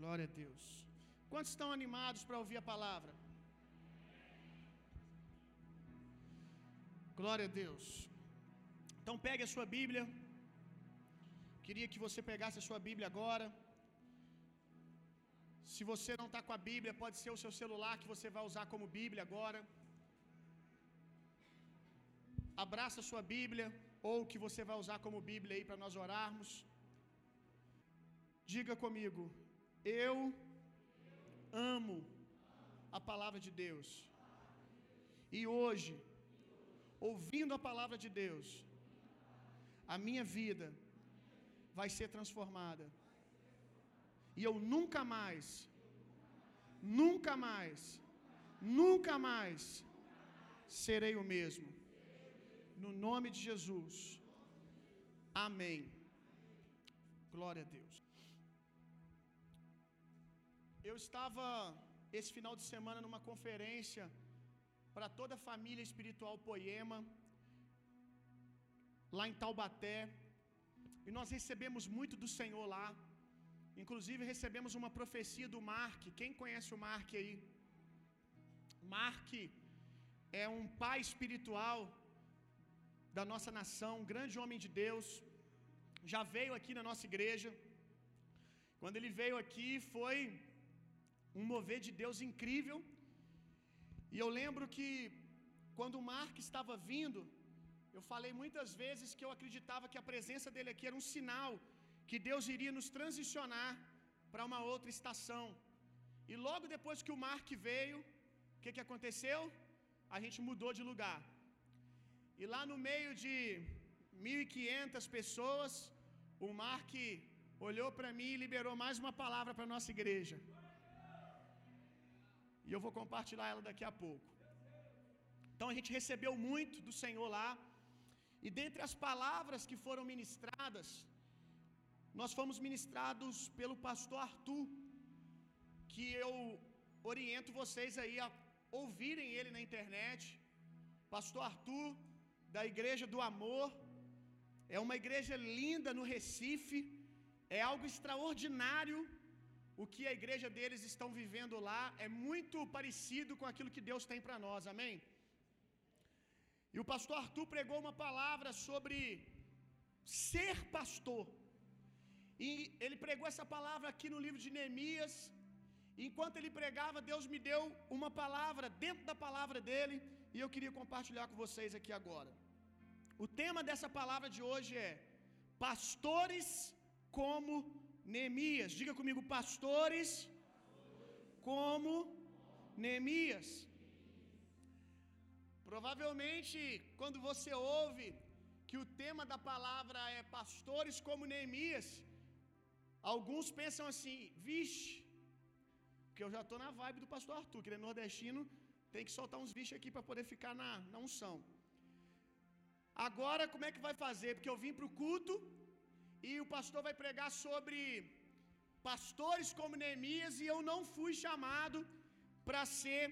Glória a Deus. Quantos estão animados para ouvir a palavra? Glória a Deus. Então pegue a sua Bíblia. Queria que você pegasse a sua Bíblia agora. Se você não está com a Bíblia, pode ser o seu celular que você vai usar como Bíblia agora. Abraça a sua Bíblia, ou que você vai usar como Bíblia aí para nós orarmos. Diga comigo, eu amo a palavra de Deus. E hoje, ouvindo a palavra de Deus, a minha vida vai ser transformada. E eu nunca mais, nunca mais, nunca mais serei o mesmo. No nome de Jesus. Amém. Glória a Deus. Eu estava esse final de semana numa conferência para toda a família espiritual Poema, lá em Taubaté, e nós recebemos muito do Senhor lá. Inclusive recebemos uma profecia do Mark. Quem conhece o Mark aí? Mark é um pai espiritual da nossa nação, um grande homem de Deus. Já veio aqui na nossa igreja. Quando ele veio aqui, foi um mover de Deus incrível. E eu lembro que quando o Mark estava vindo, eu falei muitas vezes que eu acreditava que a presença dele aqui era um sinal que Deus iria nos transicionar para uma outra estação. E logo depois que o Mark veio, o que, que aconteceu? A gente mudou de lugar. E lá no meio de 1.500 pessoas, o Mark olhou para mim e liberou mais uma palavra para nossa igreja. E eu vou compartilhar ela daqui a pouco. Então a gente recebeu muito do Senhor lá. E dentre as palavras que foram ministradas, nós fomos ministrados pelo pastor Arthur, que eu oriento vocês aí a ouvirem ele na internet. Pastor Arthur, da Igreja do Amor, é uma igreja linda no Recife, é algo extraordinário o que a igreja deles estão vivendo lá, é muito parecido com aquilo que Deus tem para nós, amém? E o pastor Arthur pregou uma palavra sobre ser pastor. E ele pregou essa palavra aqui no livro de Neemias. Enquanto ele pregava, Deus me deu uma palavra dentro da palavra dele, e eu queria compartilhar com vocês aqui agora. O tema dessa palavra de hoje é pastores como Neemias. Diga comigo, pastores como Neemias. Provavelmente, quando você ouve que o tema da palavra é pastores como Neemias, alguns pensam assim: vixe, que eu já estou na vibe do pastor Arthur, que ele é nordestino, tem que soltar uns vixe aqui para poder ficar na, na unção. Agora, como é que vai fazer? Porque eu vim para o culto e o pastor vai pregar sobre pastores como Neemias e eu não fui chamado para ser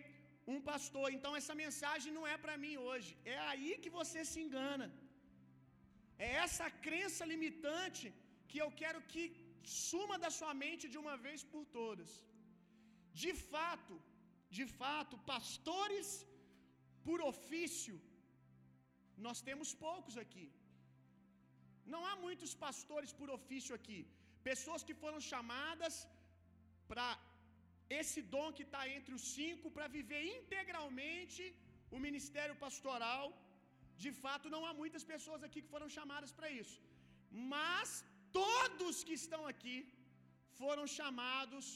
um pastor. Então essa mensagem não é para mim hoje. É aí que você se engana. É essa crença limitante que eu quero que suma da sua mente de uma vez por todas. De fato, de fato, pastores por ofício, nós temos poucos aqui. Não há muitos pastores por ofício aqui. Pessoas que foram chamadas para esse dom que está entre os cinco, para viver integralmente o ministério pastoral. De fato, não há muitas pessoas aqui que foram chamadas para isso. Mas todos que estão aqui foram chamados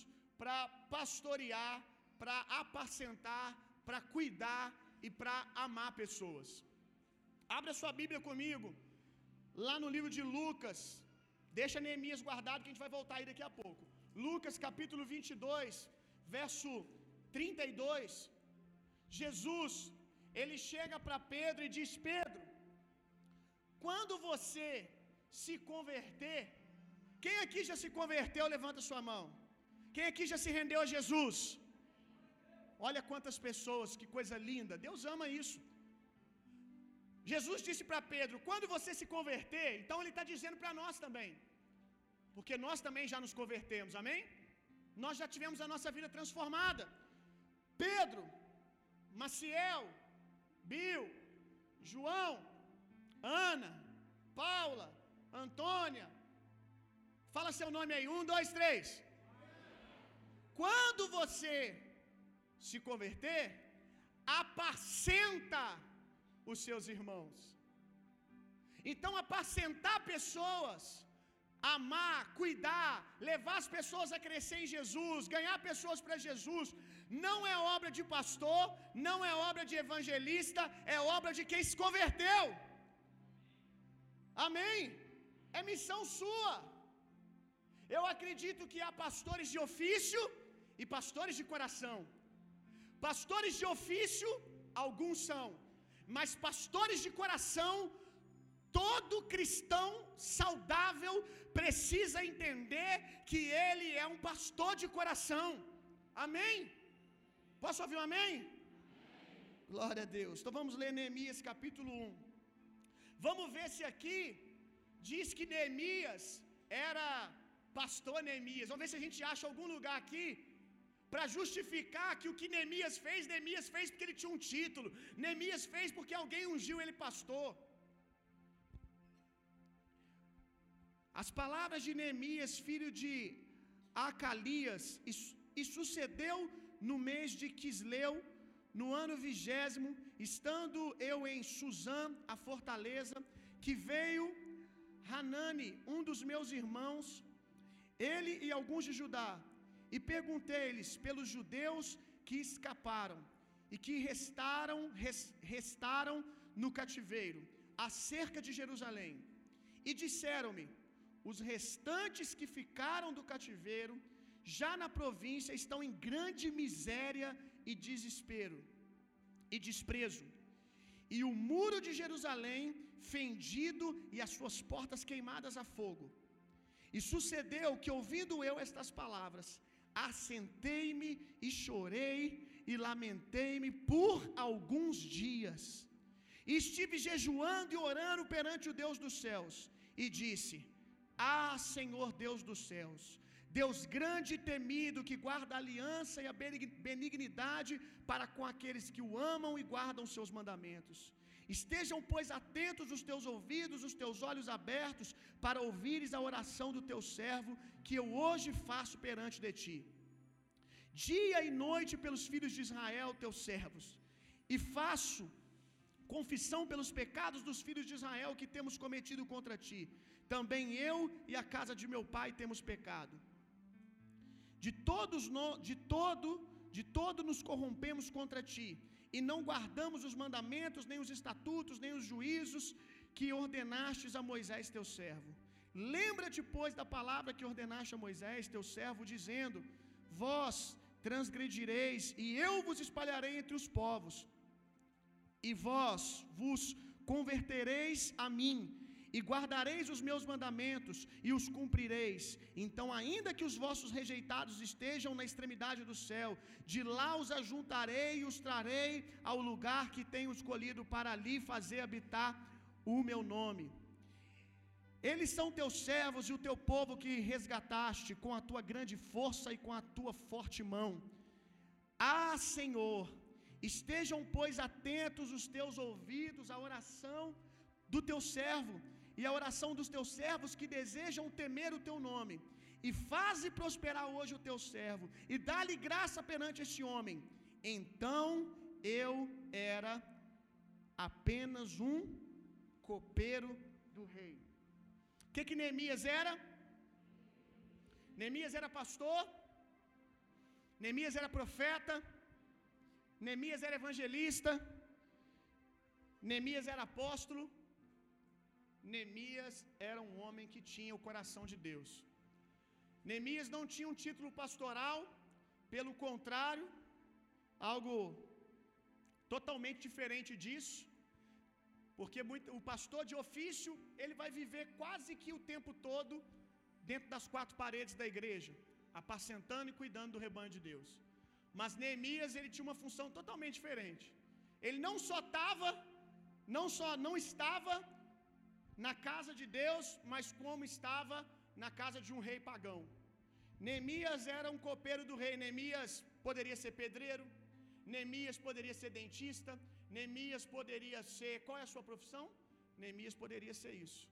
para pastorear, para apacentar, para cuidar e para amar pessoas. Abra sua Bíblia comigo, lá no livro de Lucas. Deixa Neemias guardado que a gente vai voltar aí daqui a pouco. Lucas capítulo 22, verso 32. Jesus, ele chega para Pedro e diz: Pedro, quando você se converter, quem aqui já se converteu? Levanta sua mão. Quem aqui já se rendeu a Jesus? Olha quantas pessoas, que coisa linda. Deus ama isso. Jesus disse para Pedro: quando você se converter, então ele está dizendo para nós também, porque nós também já nos convertemos, amém? nós já tivemos a nossa vida transformada. Pedro, Maciel, Bill, João, Ana, Paula, Antônia. Fala seu nome aí. Um, dois, três. Quando você se converter, apacenta os seus irmãos. Então, apacentar pessoas, amar, cuidar, levar as pessoas a crescer em Jesus, ganhar pessoas para Jesus, não é obra de pastor, não é obra de evangelista, é obra de quem se converteu. Amém? É missão sua. Eu acredito que há pastores de ofício e pastores de coração. Pastores de ofício, alguns são, mas pastores de coração, todo cristão saudável precisa entender que ele é um pastor de coração. Amém? Posso ouvir um amém? amém? Glória a Deus. Então vamos ler Neemias capítulo 1. Vamos ver se aqui diz que Neemias era pastor Neemias. Vamos ver se a gente acha algum lugar aqui para justificar que o que Neemias fez, Neemias fez porque ele tinha um título. Neemias fez porque alguém ungiu ele pastor. As palavras de Neemias, filho de Acalias, e, e sucedeu no mês de Quisleu, no ano vigésimo, estando eu em Suzã, a fortaleza, que veio Hanani, um dos meus irmãos, ele e alguns de Judá, e perguntei-lhes pelos judeus que escaparam e que restaram, restaram no cativeiro, acerca de Jerusalém. E disseram-me: os restantes que ficaram do cativeiro, já na província, estão em grande miséria e desespero e desprezo. E o muro de Jerusalém fendido e as suas portas queimadas a fogo. E sucedeu que, ouvindo eu estas palavras, assentei-me e chorei e lamentei-me por alguns dias. E estive jejuando e orando perante o Deus dos céus, e disse: Ah, Senhor Deus dos céus, Deus grande e temido, que guarda a aliança e a benignidade para com aqueles que o amam e guardam seus mandamentos. Estejam, pois, atentos os teus ouvidos, os teus olhos abertos, para ouvires a oração do teu servo, que eu hoje faço perante de ti. Dia e noite pelos filhos de Israel, teus servos, e faço confissão pelos pecados dos filhos de Israel que temos cometido contra ti. Também eu e a casa de meu pai temos pecado. De todos de todo, de todo nos corrompemos contra ti e não guardamos os mandamentos, nem os estatutos, nem os juízos que ordenastes a Moisés teu servo. Lembra-te, pois, da palavra que ordenaste a Moisés teu servo, dizendo: Vós transgredireis, e eu vos espalharei entre os povos, e vós vos convertereis a mim, e guardareis os meus mandamentos e os cumprireis. Então, ainda que os vossos rejeitados estejam na extremidade do céu, de lá os ajuntarei e os trarei ao lugar que tenho escolhido para ali fazer habitar o meu nome. Eles são teus servos e o teu povo que resgataste com a tua grande força e com a tua forte mão. Ah, Senhor, estejam, pois, atentos os teus ouvidos à oração do teu servo e a oração dos teus servos que desejam temer o teu nome. E faze prosperar hoje o teu servo, e dá-lhe graça perante este homem. Então eu era apenas um copeiro do rei. O que, que Neemias era? Neemias era pastor, Neemias era profeta, Neemias era evangelista, Neemias era apóstolo, Neemias era um homem que tinha o coração de Deus. Neemias não tinha um título pastoral, pelo contrário, algo totalmente diferente disso, porque muito, o pastor de ofício ele vai viver quase que o tempo todo dentro das quatro paredes da igreja, apacentando e cuidando do rebanho de Deus. Mas Neemias ele tinha uma função totalmente diferente. Ele não só estava, não só não estava na casa de Deus, mas como estava na casa de um rei pagão. Neemias era um copeiro do rei. Neemias poderia ser pedreiro, Neemias poderia ser dentista, Neemias poderia ser. Qual é a sua profissão? Neemias poderia ser isso.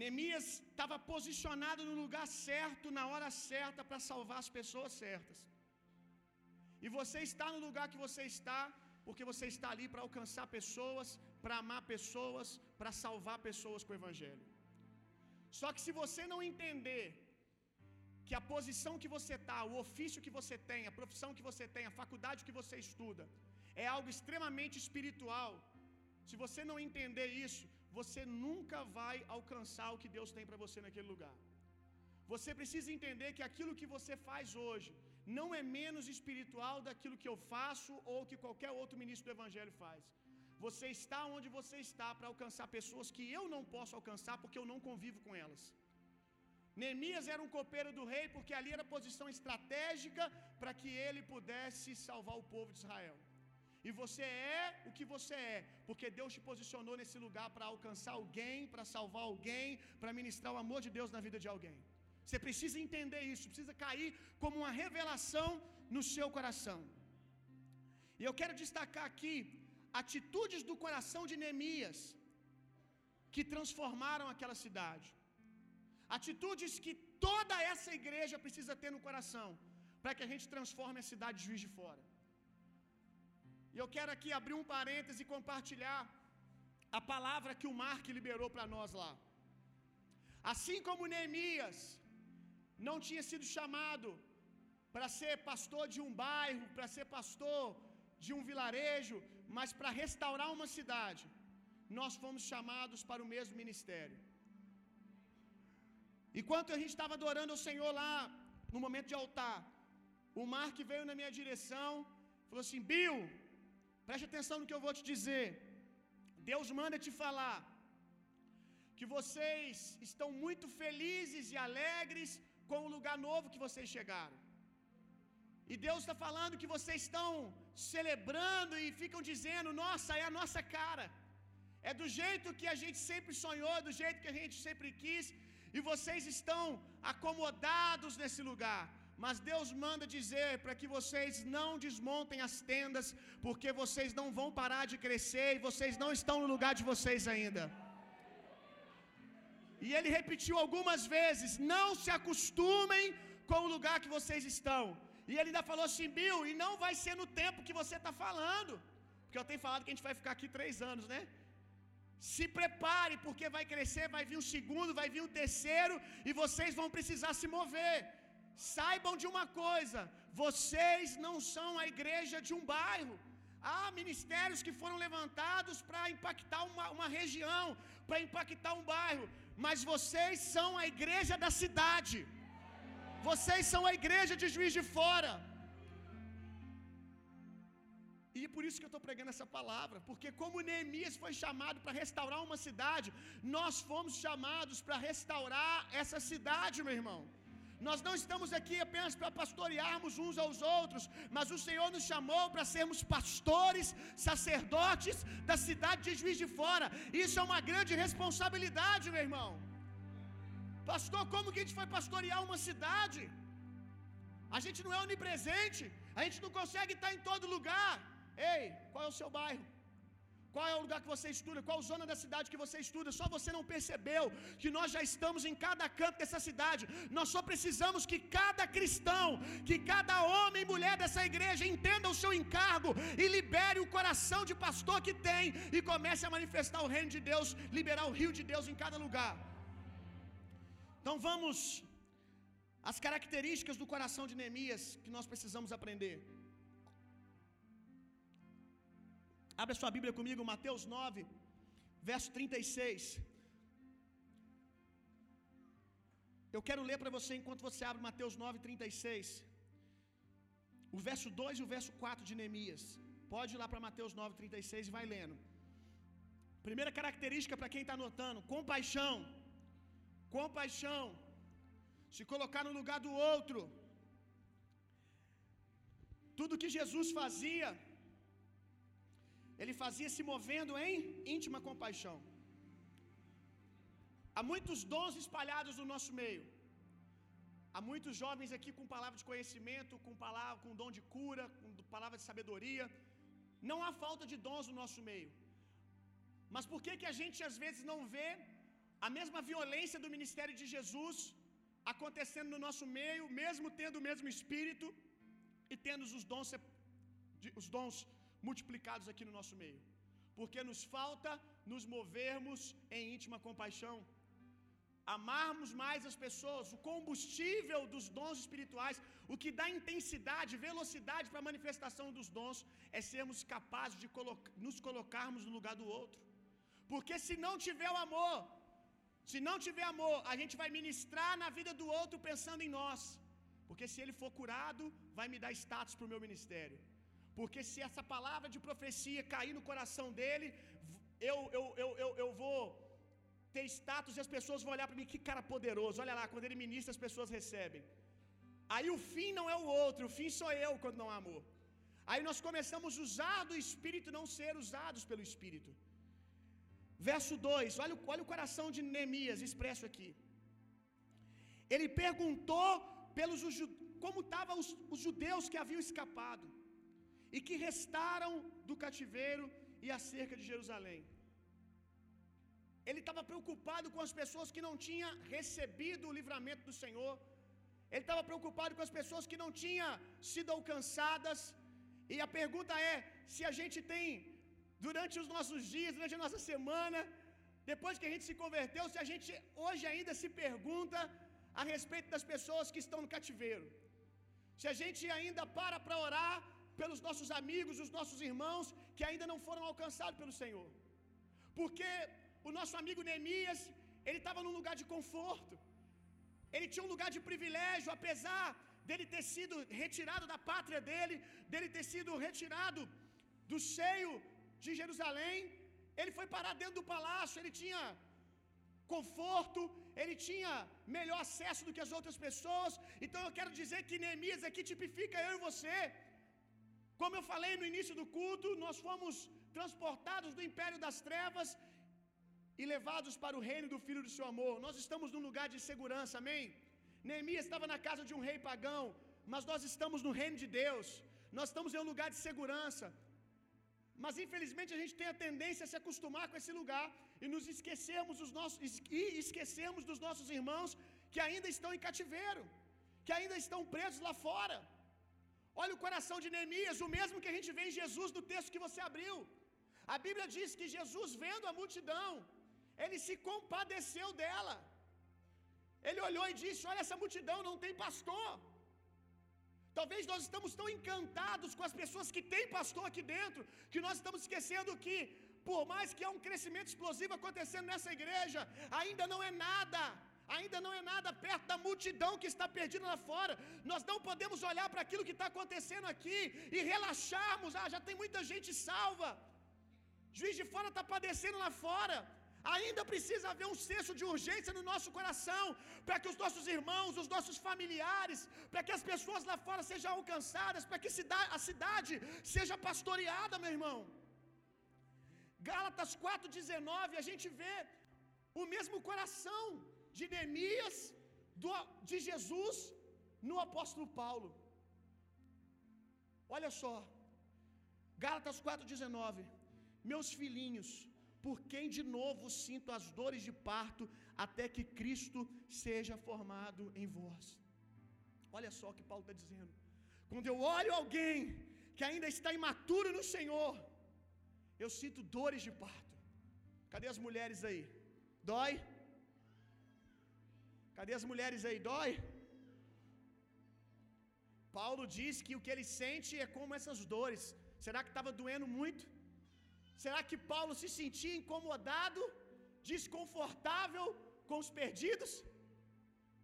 Neemias estava posicionado no lugar certo, na hora certa, para salvar as pessoas certas. E você está no lugar que você está, porque você está ali para alcançar pessoas, para amar pessoas, para salvar pessoas com o Evangelho. Só que se você não entender que a posição que você está, o ofício que você tem, a profissão que você tem, a faculdade que você estuda, é algo extremamente espiritual. Se você não entender isso, você nunca vai alcançar o que Deus tem para você naquele lugar. Você precisa entender que aquilo que você faz hoje não é menos espiritual daquilo que eu faço ou que qualquer outro ministro do evangelho faz. Você está onde você está para alcançar pessoas que eu não posso alcançar porque eu não convivo com elas. Neemias era um copeiro do rei porque ali era posição estratégica para que ele pudesse salvar o povo de Israel. E você é o que você é, porque Deus te posicionou nesse lugar para alcançar alguém, para salvar alguém, para ministrar o amor de Deus na vida de alguém. Você precisa entender isso, precisa cair como uma revelação no seu coração. E eu quero destacar aqui atitudes do coração de Neemias que transformaram aquela cidade. Atitudes que toda essa igreja precisa ter no coração, para que a gente transforme a cidade de Juiz de Fora. E eu quero aqui abrir um parêntese e compartilhar a palavra que o Mark liberou para nós lá. Assim como Neemias não tinha sido chamado para ser pastor de um bairro, para ser pastor de um vilarejo, mas para restaurar uma cidade, nós fomos chamados para o mesmo ministério. Enquanto a gente estava adorando ao Senhor lá no momento de altar, o Mark veio na minha direção, falou assim: Bill, preste atenção no que eu vou te dizer. Deus manda te falar que vocês estão muito felizes e alegres com o lugar novo que vocês chegaram. E Deus está falando que vocês estão celebrando e ficam dizendo: Nossa, é a nossa cara. É do jeito que a gente sempre sonhou, do jeito que a gente sempre quis, e vocês estão acomodados nesse lugar. Mas Deus manda dizer para que vocês não desmontem as tendas, porque vocês não vão parar de crescer e vocês não estão no lugar de vocês ainda. E ele repetiu algumas vezes: não se acostumem com o lugar que vocês estão. E ele ainda falou assim: Bill, e não vai ser no tempo que você está falando, porque eu tenho falado que a gente vai ficar aqui três anos, né? Se prepare, porque vai crescer, vai vir o segundo, vai vir o terceiro, e vocês vão precisar se mover. Saibam de uma coisa: vocês não são a igreja de um bairro. Há ministérios que foram levantados para impactar uma, uma região, para impactar um bairro, mas vocês são a igreja da cidade. Vocês são a igreja de Juiz de Fora. E por isso que eu estou pregando essa palavra, porque como Neemias foi chamado para restaurar uma cidade, nós fomos chamados para restaurar essa cidade, meu irmão. Nós não estamos aqui apenas para pastorearmos uns aos outros, mas o Senhor nos chamou para sermos pastores, sacerdotes da cidade de Juiz de Fora. Isso é uma grande responsabilidade, meu irmão. Pastor, como que a gente vai pastorear uma cidade? A gente não é onipresente, a gente não consegue estar em todo lugar. Ei, qual é o seu bairro? Qual é o lugar que você estuda? Qual zona da cidade que você estuda? Só você não percebeu que nós já estamos em cada canto dessa cidade. Nós só precisamos que cada cristão, que cada homem e mulher dessa igreja entenda o seu encargo e libere o coração de pastor que tem e comece a manifestar o reino de Deus, liberar o rio de Deus em cada lugar. Então vamos as características do coração de Neemias que nós precisamos aprender. Abra sua Bíblia comigo, Mateus 9, verso 36. Eu quero ler para você enquanto você abre Mateus 9, 36. O verso 2 e o verso 4 de Neemias. Pode ir lá para Mateus 9, 36 e vai lendo. Primeira característica para quem está anotando: compaixão. Compaixão. Se colocar no lugar do outro. Tudo que Jesus fazia, ele fazia se movendo em íntima compaixão. Há muitos dons espalhados no nosso meio, Há muitos jovens aqui com palavra de conhecimento, com palavra, com dom de cura, com palavra de sabedoria. Não há falta de dons no nosso meio. Mas por que que a gente às vezes não vê a mesma violência do ministério de Jesus acontecendo no nosso meio, mesmo tendo o mesmo espírito e tendo os dons os dons multiplicados aqui no nosso meio? Porque nos falta nos movermos em íntima compaixão amarmos mais as pessoas, o combustível dos dons espirituais, o que dá intensidade, velocidade para a manifestação dos dons, é sermos capazes de nos colocarmos no lugar do outro. Porque se não tiver o amor, se não tiver amor, a gente vai ministrar na vida do outro pensando em nós. Porque se ele for curado, vai me dar status para o meu ministério. Porque se essa palavra de profecia cair no coração dele, eu, eu, eu, eu, eu vou ter status e as pessoas vão olhar para mim, que cara poderoso. Olha lá, quando ele ministra, as pessoas recebem. Aí o fim não é o outro, o fim sou eu quando não há amor. Aí nós começamos a usar do Espírito não ser usados pelo Espírito. Verso 2, olha, olha o coração de Neemias expresso aqui. Ele perguntou pelos como estavam os, os judeus que haviam escapado e que restaram do cativeiro e acerca de Jerusalém. Ele estava preocupado com as pessoas que não tinham recebido o livramento do Senhor. Ele estava preocupado com as pessoas que não tinham sido alcançadas. E a pergunta é: se a gente tem, durante os nossos dias, durante a nossa semana, depois que a gente se converteu, se a gente hoje ainda se pergunta a respeito das pessoas que estão no cativeiro. Se a gente ainda para para orar pelos nossos amigos, os nossos irmãos que ainda não foram alcançados pelo Senhor. Porque o nosso amigo Neemias, ele estava num lugar de conforto. Ele tinha um lugar de privilégio, apesar dele ter sido retirado da pátria dele, dele ter sido retirado do seio de Jerusalém. Ele foi parar dentro do palácio, ele tinha conforto, ele tinha melhor acesso do que as outras pessoas. Então eu quero dizer que Neemias aqui tipifica eu e você. Como eu falei no início do culto, nós fomos transportados do império das trevas e levados para o reino do filho do seu amor. Nós estamos num lugar de segurança, amém? Neemias estava na casa de um rei pagão, mas nós estamos no reino de Deus. Nós estamos em um lugar de segurança. Mas infelizmente a gente tem a tendência a se acostumar com esse lugar e nos esquecermos dos nossos e esquecemos dos nossos irmãos que ainda estão em cativeiro, que ainda estão presos lá fora. Olha o coração de Neemias, o mesmo que a gente vê em Jesus no texto que você abriu. A Bíblia diz que Jesus, vendo a multidão, ele se compadeceu dela. Ele olhou e disse: Olha, essa multidão não tem pastor. Talvez nós estamos tão encantados com as pessoas que têm pastor aqui dentro, que nós estamos esquecendo que, por mais que há um crescimento explosivo acontecendo nessa igreja, ainda não é nada, ainda não é nada perto da multidão que está perdida lá fora. Nós não podemos olhar para aquilo que está acontecendo aqui e relaxarmos. Ah, já tem muita gente salva. Juiz de fora está padecendo lá fora. Ainda precisa haver um senso de urgência no nosso coração, para que os nossos irmãos, os nossos familiares, para que as pessoas lá fora sejam alcançadas, para que a cidade seja pastoreada, meu irmão. Gálatas 4,19, a gente vê o mesmo coração de Neemias, de Jesus, no apóstolo Paulo. Olha só, Gálatas 4,19: Meus filhinhos, por quem de novo sinto as dores de parto, até que Cristo seja formado em vós. Olha só o que Paulo está dizendo. Quando eu olho alguém que ainda está imaturo no Senhor, eu sinto dores de parto. Cadê as mulheres aí? Dói? Cadê as mulheres aí? Dói? Paulo diz que o que ele sente é como essas dores. Será que estava doendo muito? Será que Paulo se sentia incomodado, desconfortável com os perdidos?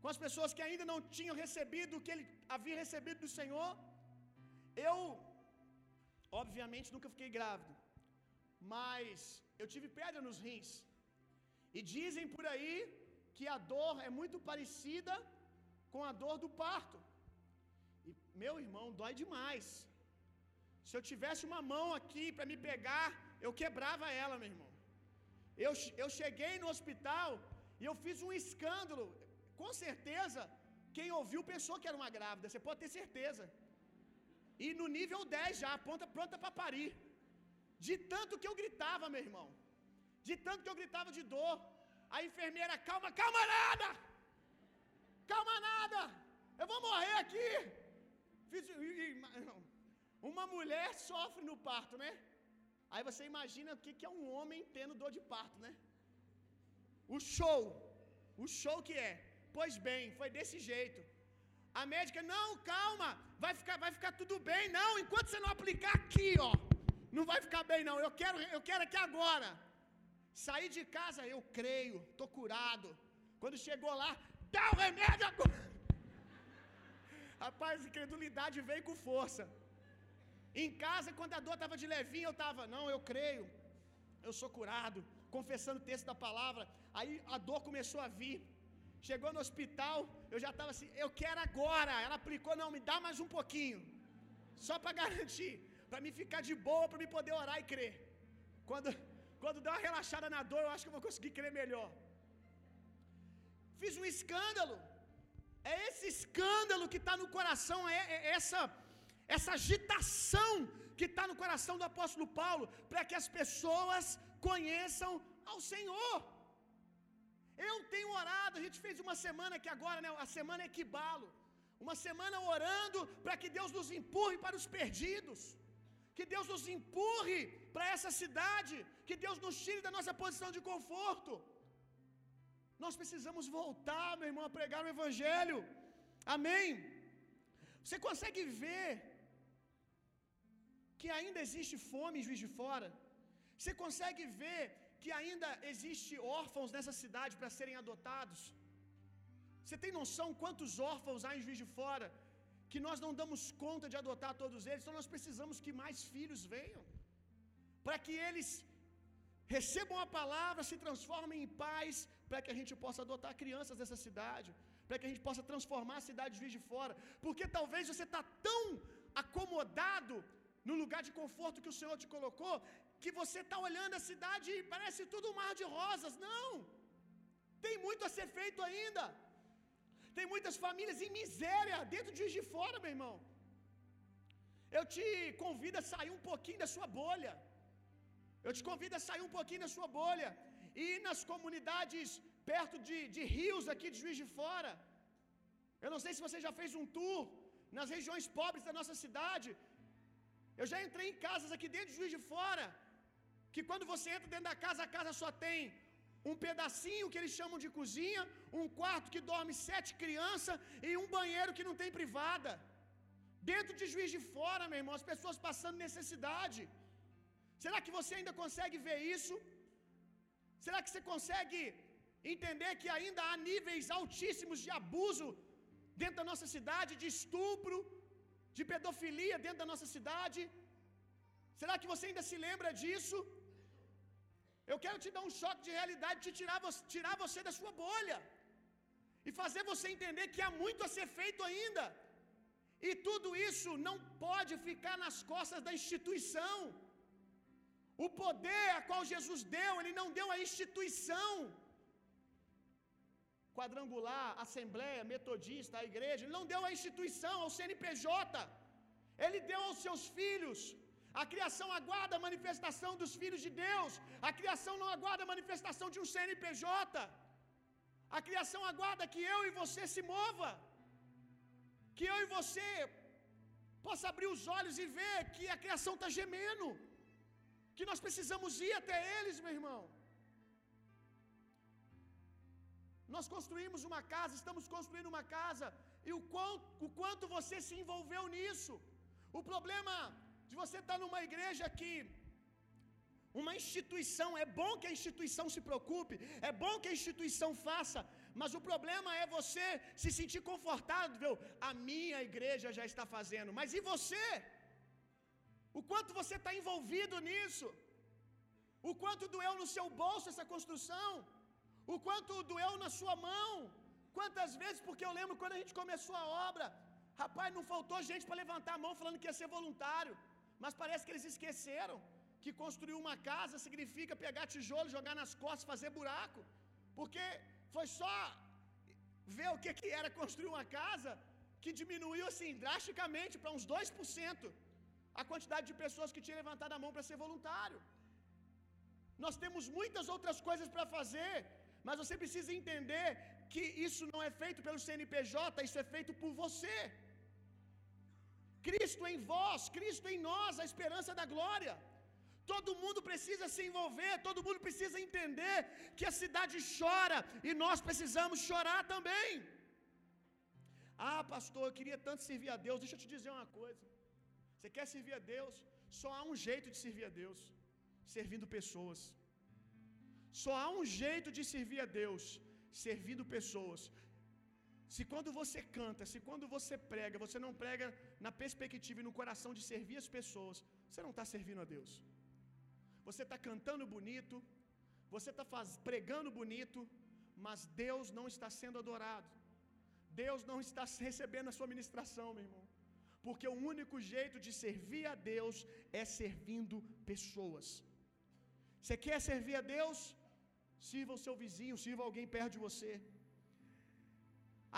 Com as pessoas que ainda não tinham recebido o que ele havia recebido do Senhor? Eu, obviamente, nunca fiquei grávido, mas eu tive pedra nos rins. E dizem por aí que a dor é muito parecida com a dor do parto. E meu irmão, dói demais. Se eu tivesse uma mão aqui para me pegar eu quebrava ela, meu irmão. Eu, eu cheguei no hospital e eu fiz um escândalo. Com certeza quem ouviu pensou que era uma grávida, você pode ter certeza. E no nível 10 já, pronta, pronta para parir. De tanto que eu gritava, meu irmão. De tanto que eu gritava de dor. A enfermeira, calma, calma nada! Calma nada! Eu vou morrer aqui! Uma mulher sofre no parto, né? Aí você imagina o que é um homem tendo dor de parto, né? O show, o show que é. Pois bem, foi desse jeito. A médica, não, calma, vai ficar, vai ficar tudo bem, não, enquanto você não aplicar aqui, ó, não vai ficar bem, não. Eu quero, eu quero aqui agora. Saí de casa, eu creio, tô curado. Quando chegou lá, dá o remédio agora. Rapaz, incredulidade veio com força. Em casa, quando a dor estava de levinho, eu estava, não, eu creio, eu sou curado, confessando o texto da palavra. Aí a dor começou a vir. Chegou no hospital, eu já estava assim, eu quero agora. Ela aplicou, não, me dá mais um pouquinho, só para garantir, para me ficar de boa, para me poder orar e crer. Quando, quando deu uma relaxada na dor, eu acho que eu vou conseguir crer melhor. Fiz um escândalo. É esse escândalo que está no coração, é, é essa essa agitação que está no coração do apóstolo Paulo, para que as pessoas conheçam ao Senhor. Eu tenho orado, a gente fez uma semana que agora, né, a semana é Equibalo, uma semana orando para que Deus nos empurre para os perdidos, que Deus nos empurre para essa cidade, que Deus nos tire da nossa posição de conforto. Nós precisamos voltar, meu irmão, a pregar o Evangelho. Amém. Você consegue ver que ainda existe fome em Juiz de Fora? Você consegue ver que ainda existe órfãos nessa cidade para serem adotados? Você tem noção quantos órfãos há em Juiz de Fora que nós não damos conta de adotar todos eles? Então nós precisamos que mais filhos venham para que eles recebam a palavra, se transformem em pais, para que a gente possa adotar crianças dessa cidade, para que a gente possa transformar a cidade de Juiz de Fora, porque talvez você está tão acomodado no lugar de conforto que o Senhor te colocou, que você está olhando a cidade e parece tudo um mar de rosas. Não! Tem muito a ser feito ainda. Tem muitas famílias em miséria dentro de Juiz de Fora, meu irmão. Eu te convido a sair um pouquinho da sua bolha. Eu te convido a sair um pouquinho da sua bolha e ir nas comunidades perto de, de rios aqui de Juiz de Fora. Eu não sei se você já fez um tour nas regiões pobres da nossa cidade. Eu já entrei em casas aqui dentro de Juiz de Fora, que quando você entra dentro da casa, a casa só tem um pedacinho que eles chamam de cozinha, um quarto que dorme sete crianças e um banheiro que não tem privada. Dentro de Juiz de Fora, meu irmão, as pessoas passando necessidade. Será que você ainda consegue ver isso? Será que você consegue entender que ainda há níveis altíssimos de abuso dentro da nossa cidade, de estupro, de pedofilia dentro da nossa cidade? Será que você ainda se lembra disso? Eu quero te dar um choque de realidade, te tirar, tirar você da sua bolha e fazer você entender que há muito a ser feito ainda. E tudo isso não pode ficar nas costas da instituição. O poder a qual Jesus deu, ele não deu à instituição. Quadrangular, Assembleia, Metodista, a igreja, ele não deu à instituição, ao CNPJ. Ele deu aos seus filhos. A criação aguarda a manifestação dos filhos de Deus. A criação não aguarda a manifestação de um CNPJ. A criação aguarda que eu e você se mova. Que eu e você possa abrir os olhos e ver que a criação está gemendo que nós precisamos ir até eles, meu irmão. Nós construímos uma casa, estamos construindo uma casa, e o quanto, o quanto você se envolveu nisso. O problema de você estar numa igreja que uma instituição, é bom que a instituição se preocupe, é bom que a instituição faça, mas o problema é você se sentir confortável. A minha igreja já está fazendo, mas e você? O quanto você está envolvido nisso? O quanto doeu no seu bolso essa construção? O quanto doeu na sua mão? Quantas vezes, porque eu lembro quando a gente começou a obra, rapaz, não faltou gente para levantar a mão falando que ia ser voluntário, mas parece que eles esqueceram que construir uma casa significa pegar tijolo, jogar nas costas, fazer buraco, porque foi só ver o que, que era construir uma casa que diminuiu assim drasticamente para uns 2% a quantidade de pessoas que tinham levantado a mão para ser voluntário. Nós temos muitas outras coisas para fazer, mas você precisa entender que isso não é feito pelo CNPJ, isso é feito por você. Cristo em vós, Cristo em nós, a esperança da glória. Todo mundo precisa se envolver, todo mundo precisa entender que a cidade chora e nós precisamos chorar também. Ah, pastor, eu queria tanto servir a Deus. Deixa eu te dizer uma coisa. Você quer servir a Deus? Só há um jeito de servir a Deus: servindo pessoas. Só há um jeito de servir a Deus: servindo pessoas. Se quando você canta, se quando você prega, você não prega na perspectiva e no coração de servir as pessoas, você não está servindo a Deus. Você está cantando bonito, você está pregando bonito, mas Deus não está sendo adorado. Deus não está recebendo a sua ministração, meu irmão. Porque o único jeito de servir a Deus é servindo pessoas. Você quer servir a Deus? Sirva o seu vizinho, sirva alguém perto de você.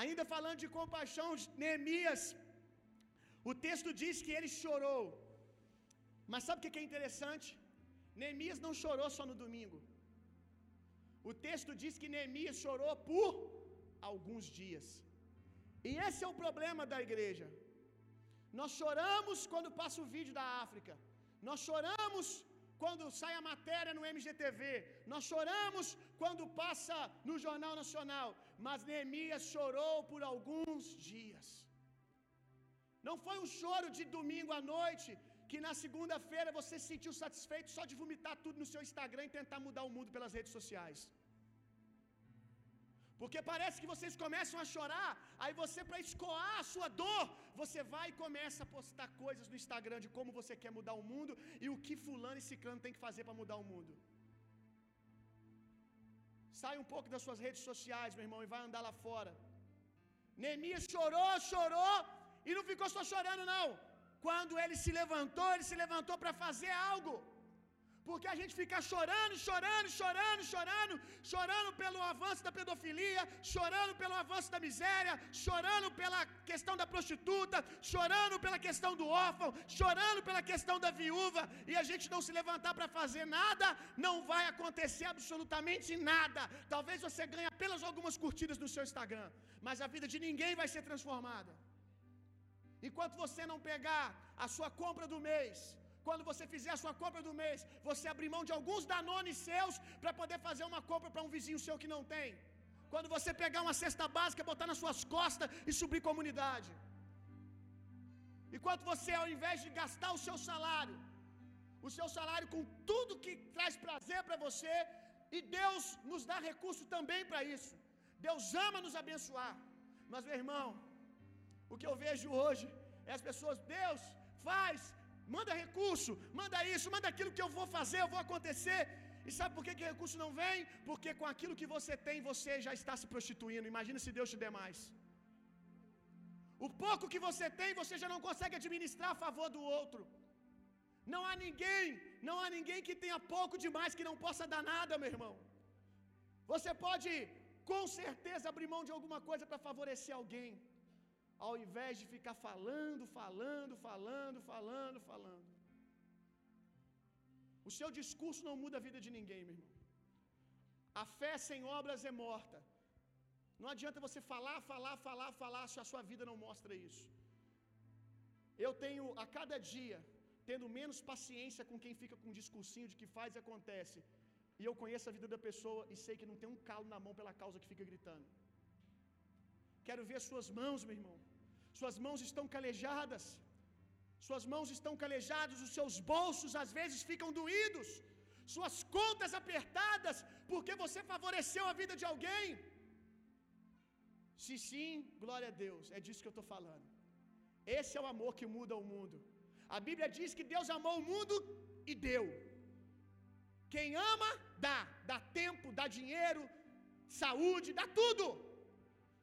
Ainda falando de compaixão, Neemias, o texto diz que ele chorou. Mas sabe o que é interessante? Neemias não chorou só no domingo. O texto diz que Neemias chorou por alguns dias. E esse é o problema da igreja. Nós choramos quando passa o vídeo da África. Nós choramos quando sai a matéria no MGTV. Nós choramos quando passa no Jornal Nacional. Mas Neemias chorou por alguns dias. Não foi um choro de domingo à noite, que na segunda-feira você se sentiu satisfeito só de vomitar tudo no seu Instagram e tentar mudar o mundo pelas redes sociais. Porque parece que vocês começam a chorar, aí você, para escoar a sua dor, você vai e começa a postar coisas no Instagram de como você quer mudar o mundo e o que Fulano e Ciclano tem que fazer para mudar o mundo. Sai um pouco das suas redes sociais, meu irmão, e vai andar lá fora. Neemias chorou, chorou, e não ficou só chorando, não. Quando ele se levantou, ele se levantou para fazer algo. Porque a gente fica chorando, chorando, chorando, chorando, chorando pelo avanço da pedofilia, chorando pelo avanço da miséria, chorando pela questão da prostituta, chorando pela questão do órfão, chorando pela questão da viúva, e a gente não se levantar para fazer nada, não vai acontecer absolutamente nada. Talvez você ganhe apenas algumas curtidas no seu Instagram, mas a vida de ninguém vai ser transformada. Enquanto você não pegar a sua compra do mês, quando você fizer a sua compra do mês, você abrir mão de alguns danones seus para poder fazer uma compra para um vizinho seu que não tem. Quando você pegar uma cesta básica, botar nas suas costas e subir comunidade. Enquanto você, ao invés de gastar o seu salário, o seu salário com tudo que traz prazer para você, e Deus nos dá recurso também para isso. Deus ama nos abençoar. Mas, meu irmão, o que eu vejo hoje é as pessoas, Deus, faz, manda recurso, manda isso, manda aquilo que eu vou fazer, eu vou acontecer. E sabe por que, que recurso não vem? Porque com aquilo que você tem, você já está se prostituindo. Imagina se Deus te der mais. O pouco que você tem, você já não consegue administrar a favor do outro. Não há ninguém, não há ninguém que tenha pouco demais que não possa dar nada, meu irmão. Você pode com certeza abrir mão de alguma coisa para favorecer alguém ao invés de ficar falando, falando, falando, falando, falando. O seu discurso não muda a vida de ninguém, meu irmão. A fé sem obras é morta. Não adianta você falar, falar, falar, falar se a sua vida não mostra isso. Eu tenho a cada dia tendo menos paciência com quem fica com um discursinho de que faz e acontece. E eu conheço a vida da pessoa e sei que não tem um calo na mão pela causa que fica gritando. Quero ver suas mãos, meu irmão. Suas mãos estão calejadas. Suas mãos estão calejadas, os seus bolsos às vezes ficam doídos. Suas contas apertadas porque você favoreceu a vida de alguém. Se sim, glória a Deus, é disso que eu estou falando. Esse é o amor que muda o mundo. A Bíblia diz que Deus amou o mundo e deu. Quem ama, dá. Dá tempo, dá dinheiro, saúde, dá tudo.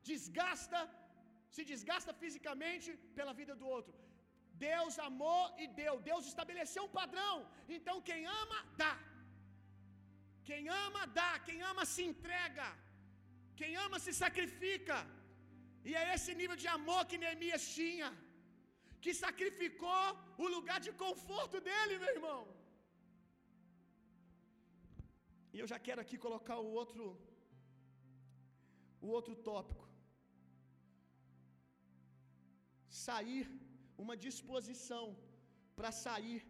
Desgasta, se desgasta fisicamente pela vida do outro. Deus amou e deu. Deus estabeleceu um padrão. Então quem ama, dá. Quem ama, dá. Quem ama, se entrega. Quem ama, se sacrifica. E é esse nível de amor que Neemias tinha, que sacrificou o lugar de conforto dele, meu irmão. E eu já quero aqui colocar o outro o outro tópico. Sair uma disposição para sair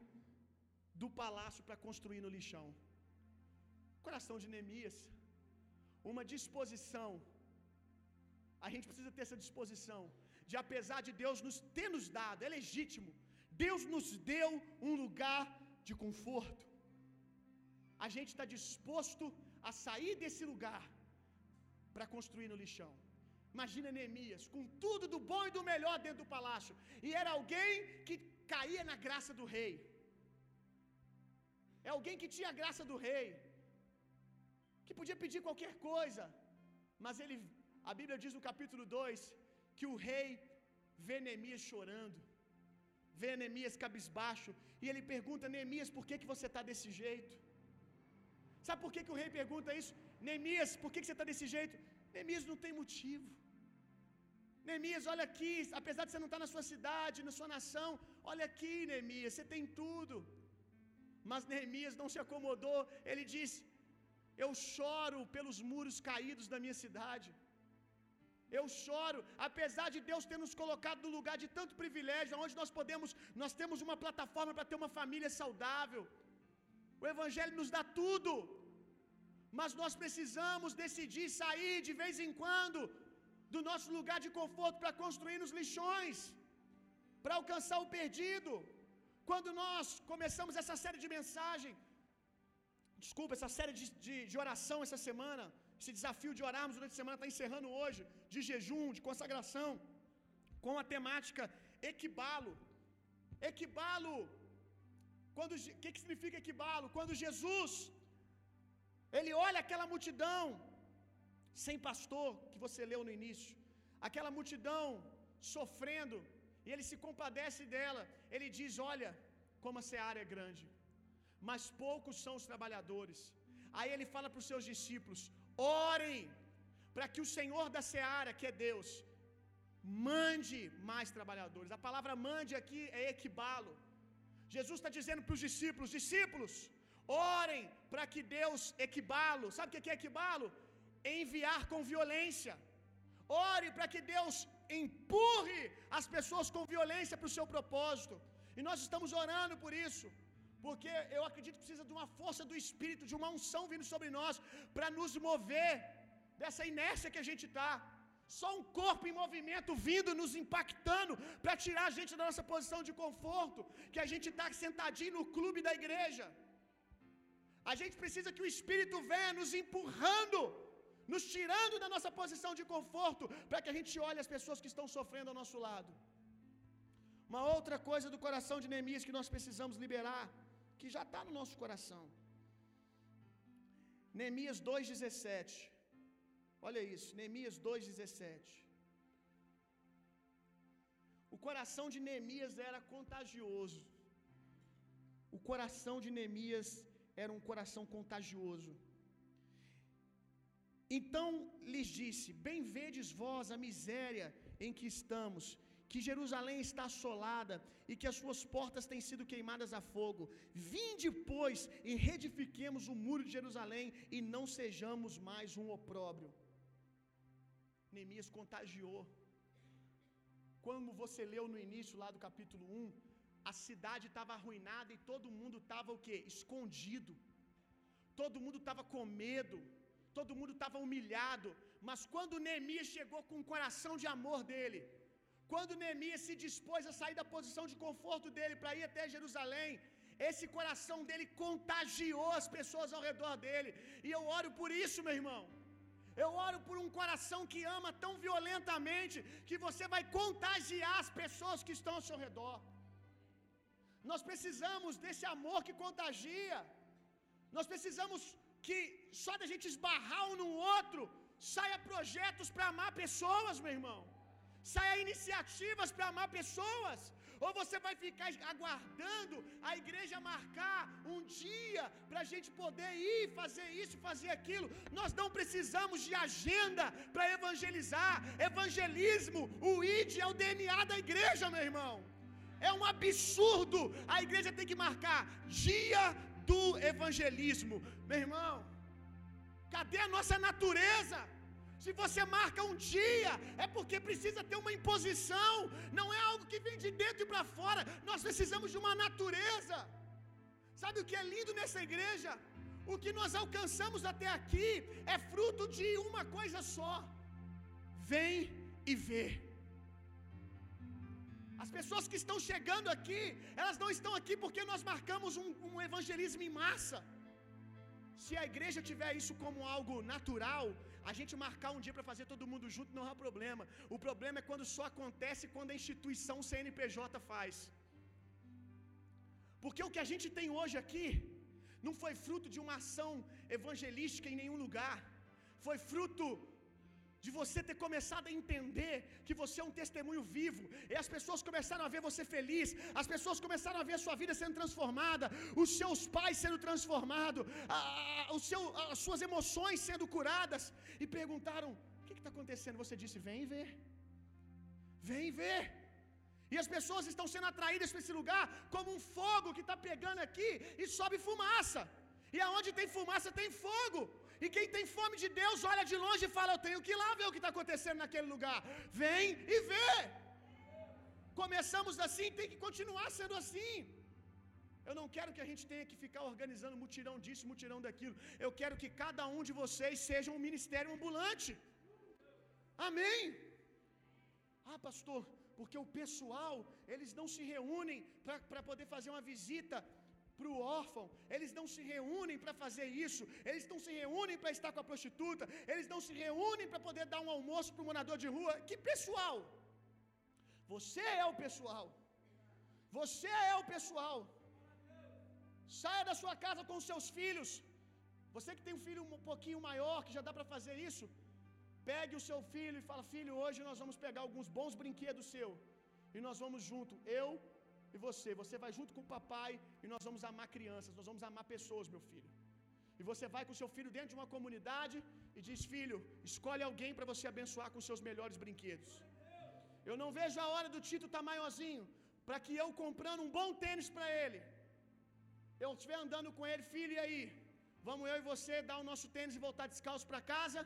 do palácio para construir no lixão. Coração de Neemias, uma disposição. A gente precisa ter essa disposição de apesar de Deus nos ter nos dado, é legítimo. Deus nos deu um lugar de conforto. A gente está disposto a sair desse lugar para construir no lixão. Imagina Neemias, com tudo do bom e do melhor dentro do palácio, e era alguém que caía na graça do rei. É alguém que tinha a graça do rei, que podia pedir qualquer coisa, mas ele, a Bíblia diz no capítulo 2 que o rei vê Neemias chorando, vê Neemias cabisbaixo, e ele pergunta: Neemias, por que, que você está desse jeito? Sabe por que, que o rei pergunta isso? Neemias, por que, que você está desse jeito? Neemias não tem motivo. Neemias, olha aqui, apesar de você não estar na sua cidade, na sua nação, olha aqui, Neemias, você tem tudo. Mas Neemias não se acomodou, ele diz: Eu choro pelos muros caídos da minha cidade. Eu choro, apesar de Deus ter nos colocado no lugar de tanto privilégio, onde nós podemos, nós temos uma plataforma para ter uma família saudável. O Evangelho nos dá tudo, mas nós precisamos decidir sair de vez em quando do nosso lugar de conforto para construir nos lixões, para alcançar o perdido. Quando nós começamos essa série de mensagem, desculpa, essa série de, de, de oração essa semana, esse desafio de orarmos durante a semana está encerrando hoje, de jejum, de consagração, com a temática equibalo. Equibalo. O que, que significa equibalo? Quando Jesus ele olha aquela multidão sem pastor que você leu no início, aquela multidão sofrendo, e ele se compadece dela. Ele diz: Olha, como a seara é grande, mas poucos são os trabalhadores. Aí ele fala para os seus discípulos: Orem, para que o Senhor da seara, que é Deus, mande mais trabalhadores. A palavra mande aqui é equibalo. Jesus está dizendo para os discípulos: Discípulos, orem para que Deus equibalo. Sabe o que é equibalo? Enviar com violência. Ore para que Deus empurre as pessoas com violência para o seu propósito. E nós estamos orando por isso. Porque eu acredito que precisa de uma força do Espírito, de uma unção vindo sobre nós, para nos mover dessa inércia que a gente está. Só um corpo em movimento vindo, nos impactando, para tirar a gente da nossa posição de conforto, que a gente está sentadinho no clube da igreja. A gente precisa que o Espírito venha nos empurrando, nos tirando da nossa posição de conforto, para que a gente olhe as pessoas que estão sofrendo ao nosso lado. Uma outra coisa do coração de Neemias que nós precisamos liberar, que já está no nosso coração. Neemias 2,17. Olha isso, Neemias 2,17. O coração de Neemias era contagioso. O coração de Neemias era um coração contagioso. Então lhes disse: Bem vedes vós a miséria em que estamos, que Jerusalém está assolada e que as suas portas têm sido queimadas a fogo. Vinde, pois, e reedifiquemos o muro de Jerusalém e não sejamos mais um opróbrio. Neemias contagiou. Como você leu no início lá do capítulo 1, a cidade estava arruinada e todo mundo estava o quê? Escondido. Todo mundo estava com medo. Todo mundo estava humilhado. Mas quando Neemias chegou com o coração de amor dele, quando Neemias se dispôs a sair da posição de conforto dele para ir até Jerusalém, esse coração dele contagiou as pessoas ao redor dele. E eu oro por isso, meu irmão. Eu oro por um coração que ama tão violentamente que você vai contagiar as pessoas que estão ao seu redor. Nós precisamos desse amor que contagia. Nós precisamos que só da gente esbarrar um no outro saia projetos para amar pessoas, meu irmão. Saia iniciativas para amar pessoas. Ou você vai ficar aguardando a igreja marcar um dia para a gente poder ir fazer isso, fazer aquilo. Nós não precisamos de agenda para evangelizar. Evangelismo, o ID é o DNA da igreja, meu irmão. É um absurdo a igreja tem que marcar dia do evangelismo. Meu irmão, cadê a nossa natureza? Se você marca um dia, é porque precisa ter uma imposição, não é algo que vem de dentro para fora. Nós precisamos de uma natureza. Sabe o que é lindo nessa igreja? O que nós alcançamos até aqui é fruto de uma coisa só: vem e vê. As pessoas que estão chegando aqui, elas não estão aqui porque nós marcamos um, um evangelismo em massa. Se a igreja tiver isso como algo natural, a gente marcar um dia para fazer todo mundo junto não há problema. O problema é quando só acontece quando a instituição CNPJ faz. Porque o que a gente tem hoje aqui não foi fruto de uma ação evangelística em nenhum lugar. Foi fruto de você ter começado a entender que você é um testemunho vivo, e as pessoas começaram a ver você feliz, as pessoas começaram a ver a sua vida sendo transformada, os seus pais sendo transformados, os seu, as suas emoções sendo curadas, e perguntaram: o que está acontecendo? Você disse: vem ver, vem ver. E as pessoas estão sendo atraídas para esse lugar como um fogo que está pegando aqui e sobe fumaça. E aonde tem fumaça tem fogo. E quem tem fome de Deus olha de longe e fala: Eu tenho que ir lá ver o que está acontecendo naquele lugar. Vem e vê. Começamos assim, tem que continuar sendo assim. Eu não quero que a gente tenha que ficar organizando mutirão disso, mutirão daquilo. Eu quero que cada um de vocês seja um ministério ambulante. Amém? Ah, pastor, porque o pessoal, eles não se reúnem para poder fazer uma visita para o órfão, eles não se reúnem para fazer isso, eles não se reúnem para estar com a prostituta, eles não se reúnem para poder dar um almoço para o morador de rua. Que pessoal! Você é o pessoal, você é o pessoal. Saia da sua casa com os seus filhos. Você que tem um filho um pouquinho maior, que já dá para fazer isso, pegue o seu filho e fala: Filho, hoje nós vamos pegar alguns bons brinquedos seu e nós vamos junto, eu e você. Você vai junto com o papai e nós vamos amar crianças, nós vamos amar pessoas, meu filho. E você vai com seu filho dentro de uma comunidade e diz: Filho, escolhe alguém para você abençoar com seus melhores brinquedos. Eu não vejo a hora do Tito estar tá maiorzinho, para que eu comprando um bom tênis para ele, eu estiver andando com ele, filho, e aí? Vamos eu e você dar o nosso tênis e voltar descalço para casa?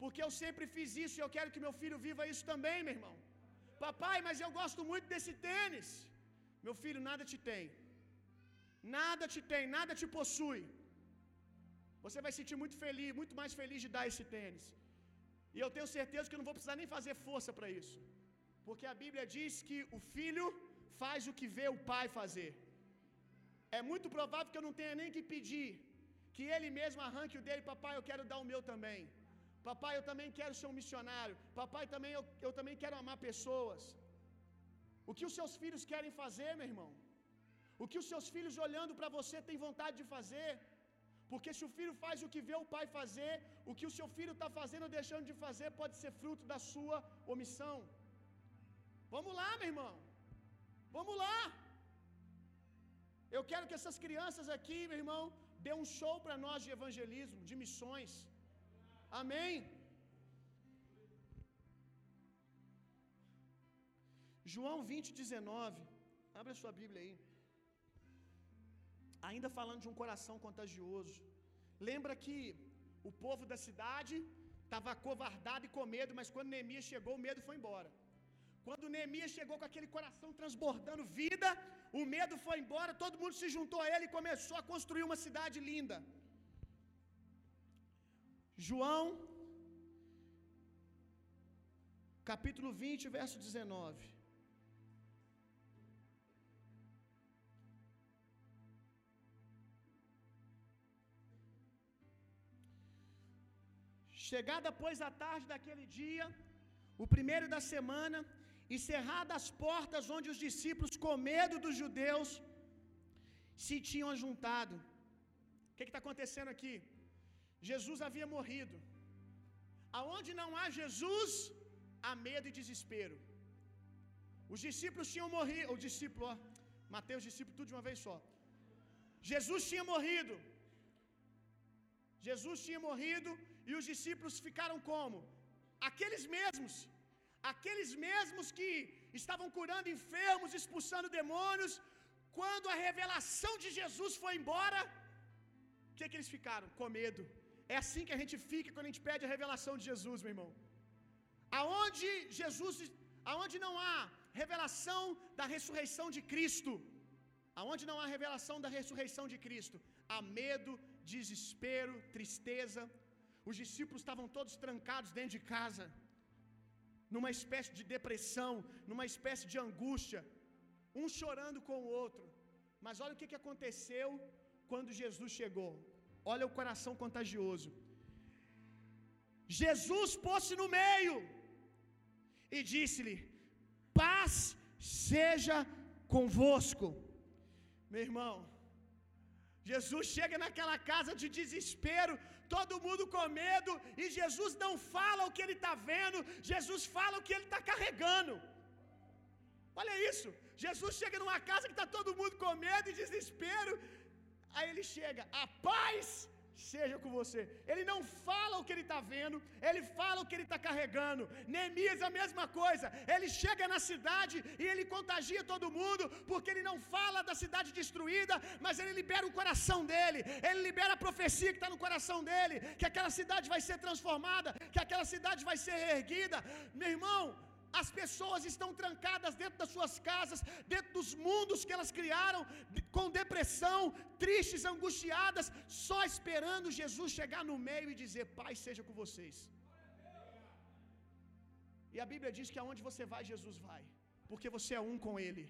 Porque eu sempre fiz isso e eu quero que meu filho viva isso também, meu irmão. Papai, mas eu gosto muito desse tênis. Meu filho, nada te tem. Nada te tem, nada te possui. Você vai sentir muito feliz, muito mais feliz de dar esse tênis. E eu tenho certeza que eu não vou precisar nem fazer força para isso. Porque a Bíblia diz que o filho faz o que vê o pai fazer. É muito provável que eu não tenha nem que pedir que ele mesmo arranque o dele, papai, eu quero dar o meu também. Papai, eu também quero ser um missionário. Papai, também eu, eu também quero amar pessoas. O que os seus filhos querem fazer, meu irmão? O que os seus filhos olhando para você têm vontade de fazer? Porque se o filho faz o que vê o pai fazer, o que o seu filho está fazendo ou deixando de fazer pode ser fruto da sua omissão. Vamos lá, meu irmão. Vamos lá. Eu quero que essas crianças aqui, meu irmão, dê um show para nós de evangelismo, de missões. Amém. João 20, 19. Abre a sua Bíblia aí. Ainda falando de um coração contagioso. Lembra que o povo da cidade estava acovardado e com medo, mas quando Neemias chegou, o medo foi embora. Quando Neemias chegou com aquele coração transbordando vida, o medo foi embora, todo mundo se juntou a ele e começou a construir uma cidade linda. João, capítulo 20, verso 19. Chegada, pois, a tarde daquele dia, o primeiro da semana, e cerradas as portas onde os discípulos, com medo dos judeus, se tinham ajuntado. O que está acontecendo aqui? Jesus havia morrido. Aonde não há Jesus, a medo e desespero. Os discípulos tinham morrido, o discípulo, ó, Mateus, discípulo, tudo de uma vez só. Jesus tinha morrido. Jesus tinha morrido e os discípulos ficaram como? Aqueles mesmos, aqueles mesmos que estavam curando enfermos, expulsando demônios, quando a revelação de Jesus foi embora, o que, é que eles ficaram? Com medo. É assim que a gente fica quando a gente pede a revelação de Jesus, meu irmão. Aonde Jesus, aonde não há revelação da ressurreição de Cristo, aonde não há revelação da ressurreição de Cristo, há medo, desespero, tristeza. Os discípulos estavam todos trancados dentro de casa, numa espécie de depressão, numa espécie de angústia, um chorando com o outro. Mas olha o que, aconteceu quando Jesus chegou. Olha o coração contagioso. Jesus pôs-se no meio e disse-lhe: Paz seja convosco. Meu irmão, Jesus chega naquela casa de desespero, todo mundo com medo, e Jesus não fala o que ele está vendo, Jesus fala o que ele está carregando. Olha isso, Jesus chega numa casa que está todo mundo com medo e desespero, aí ele chega, a paz seja com você. Ele não fala o que ele está vendo, ele fala o que ele está carregando. Neemias a mesma coisa. Ele chega na cidade e ele contagia todo mundo, porque ele não fala da cidade destruída, mas ele libera o coração dele. Ele libera a profecia que está no coração dele, que aquela cidade vai ser transformada, que aquela cidade vai ser erguida. Meu irmão, as pessoas estão trancadas dentro das suas casas, dentro dos mundos que elas criaram, com depressão, tristes, angustiadas, só esperando Jesus chegar no meio e dizer: Pai, seja com vocês. E a Bíblia diz que aonde você vai, Jesus vai, porque você é um com Ele.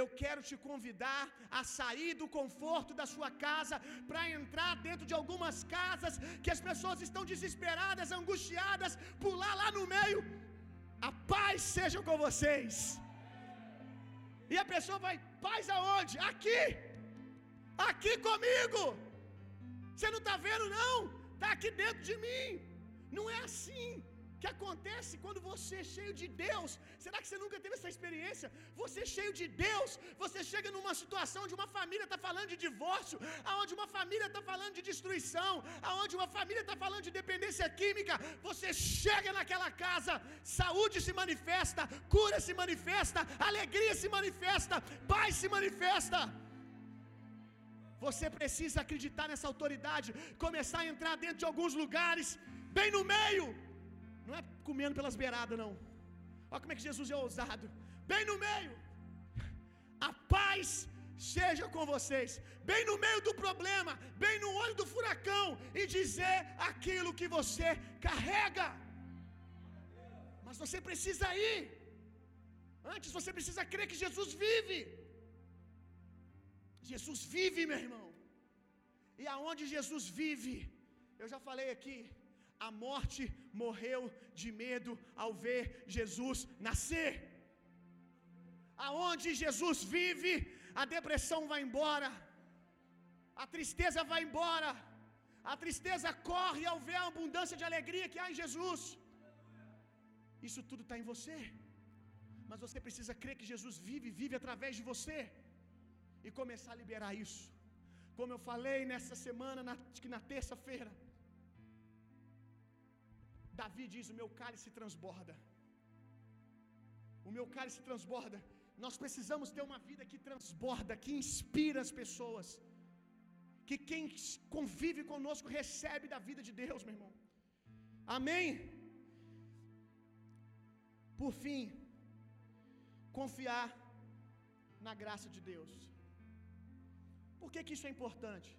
Eu quero te convidar a sair do conforto da sua casa para entrar dentro de algumas casas que as pessoas estão desesperadas, angustiadas, pular lá no meio a paz seja com vocês. E a pessoa vai, paz aonde? Aqui. Aqui comigo. Você não está vendo, não? Está aqui dentro de mim. Não é assim que acontece quando você é cheio de Deus. Será que você nunca teve essa experiência? Você é cheio de Deus, você chega numa situação de uma família está falando de divórcio, aonde uma família está falando de destruição, aonde uma família está falando de dependência química. Você chega naquela casa, saúde se manifesta, cura se manifesta, alegria se manifesta, paz se manifesta. Você precisa acreditar nessa autoridade, começar a entrar dentro de alguns lugares, bem no meio não é comendo pelas beiradas, não. Olha como é que Jesus é ousado. Bem no meio. A paz seja com vocês. Bem no meio do problema, bem no olho do furacão e dizer aquilo que você carrega. Mas você precisa ir. Antes você precisa crer que Jesus vive. Jesus vive, meu irmão. E aonde Jesus vive, eu já falei aqui, a morte morreu de medo ao ver Jesus nascer. Aonde Jesus vive, a depressão vai embora, a tristeza vai embora, a tristeza corre ao ver a abundância de alegria que há em Jesus. Isso tudo está em você, mas você precisa crer que Jesus vive, vive através de você e começar a liberar isso. Como eu falei nessa semana, na, na terça-feira, Davi diz: O meu cálice transborda. O meu cálice transborda. Nós precisamos ter uma vida que transborda, que inspira as pessoas. Que quem convive conosco recebe da vida de Deus, meu irmão. Amém? Por fim, confiar na graça de Deus. Por que, que isso é importante?